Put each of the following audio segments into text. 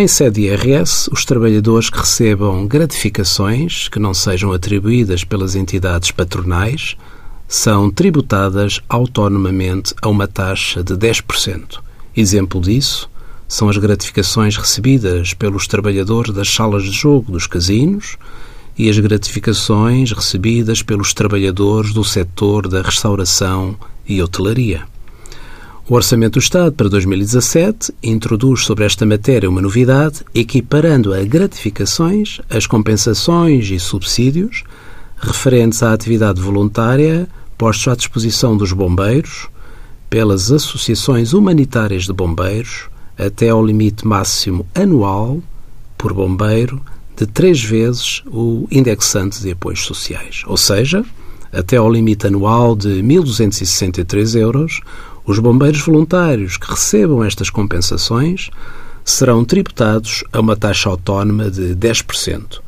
Em sede IRS, os trabalhadores que recebam gratificações que não sejam atribuídas pelas entidades patronais são tributadas autonomamente a uma taxa de 10%. Exemplo disso são as gratificações recebidas pelos trabalhadores das salas de jogo dos casinos e as gratificações recebidas pelos trabalhadores do setor da restauração e hotelaria. O Orçamento do Estado para 2017 introduz sobre esta matéria uma novidade, equiparando a gratificações, as compensações e subsídios referentes à atividade voluntária postos à disposição dos bombeiros pelas associações humanitárias de bombeiros até ao limite máximo anual por bombeiro de três vezes o indexante de apoios sociais, ou seja, até ao limite anual de 1.263 euros, os bombeiros voluntários que recebam estas compensações serão tributados a uma taxa autónoma de 10%.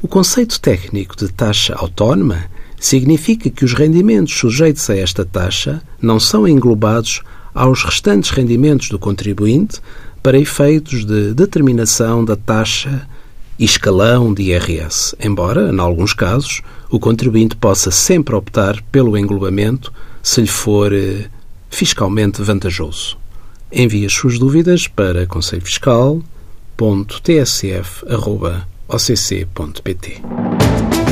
O conceito técnico de taxa autónoma significa que os rendimentos sujeitos a esta taxa não são englobados aos restantes rendimentos do contribuinte para efeitos de determinação da taxa e escalão de IRS, embora, em alguns casos, o contribuinte possa sempre optar pelo englobamento se lhe for eh, fiscalmente vantajoso. Envie as suas dúvidas para conselhofiscal.tsf.occ.pt.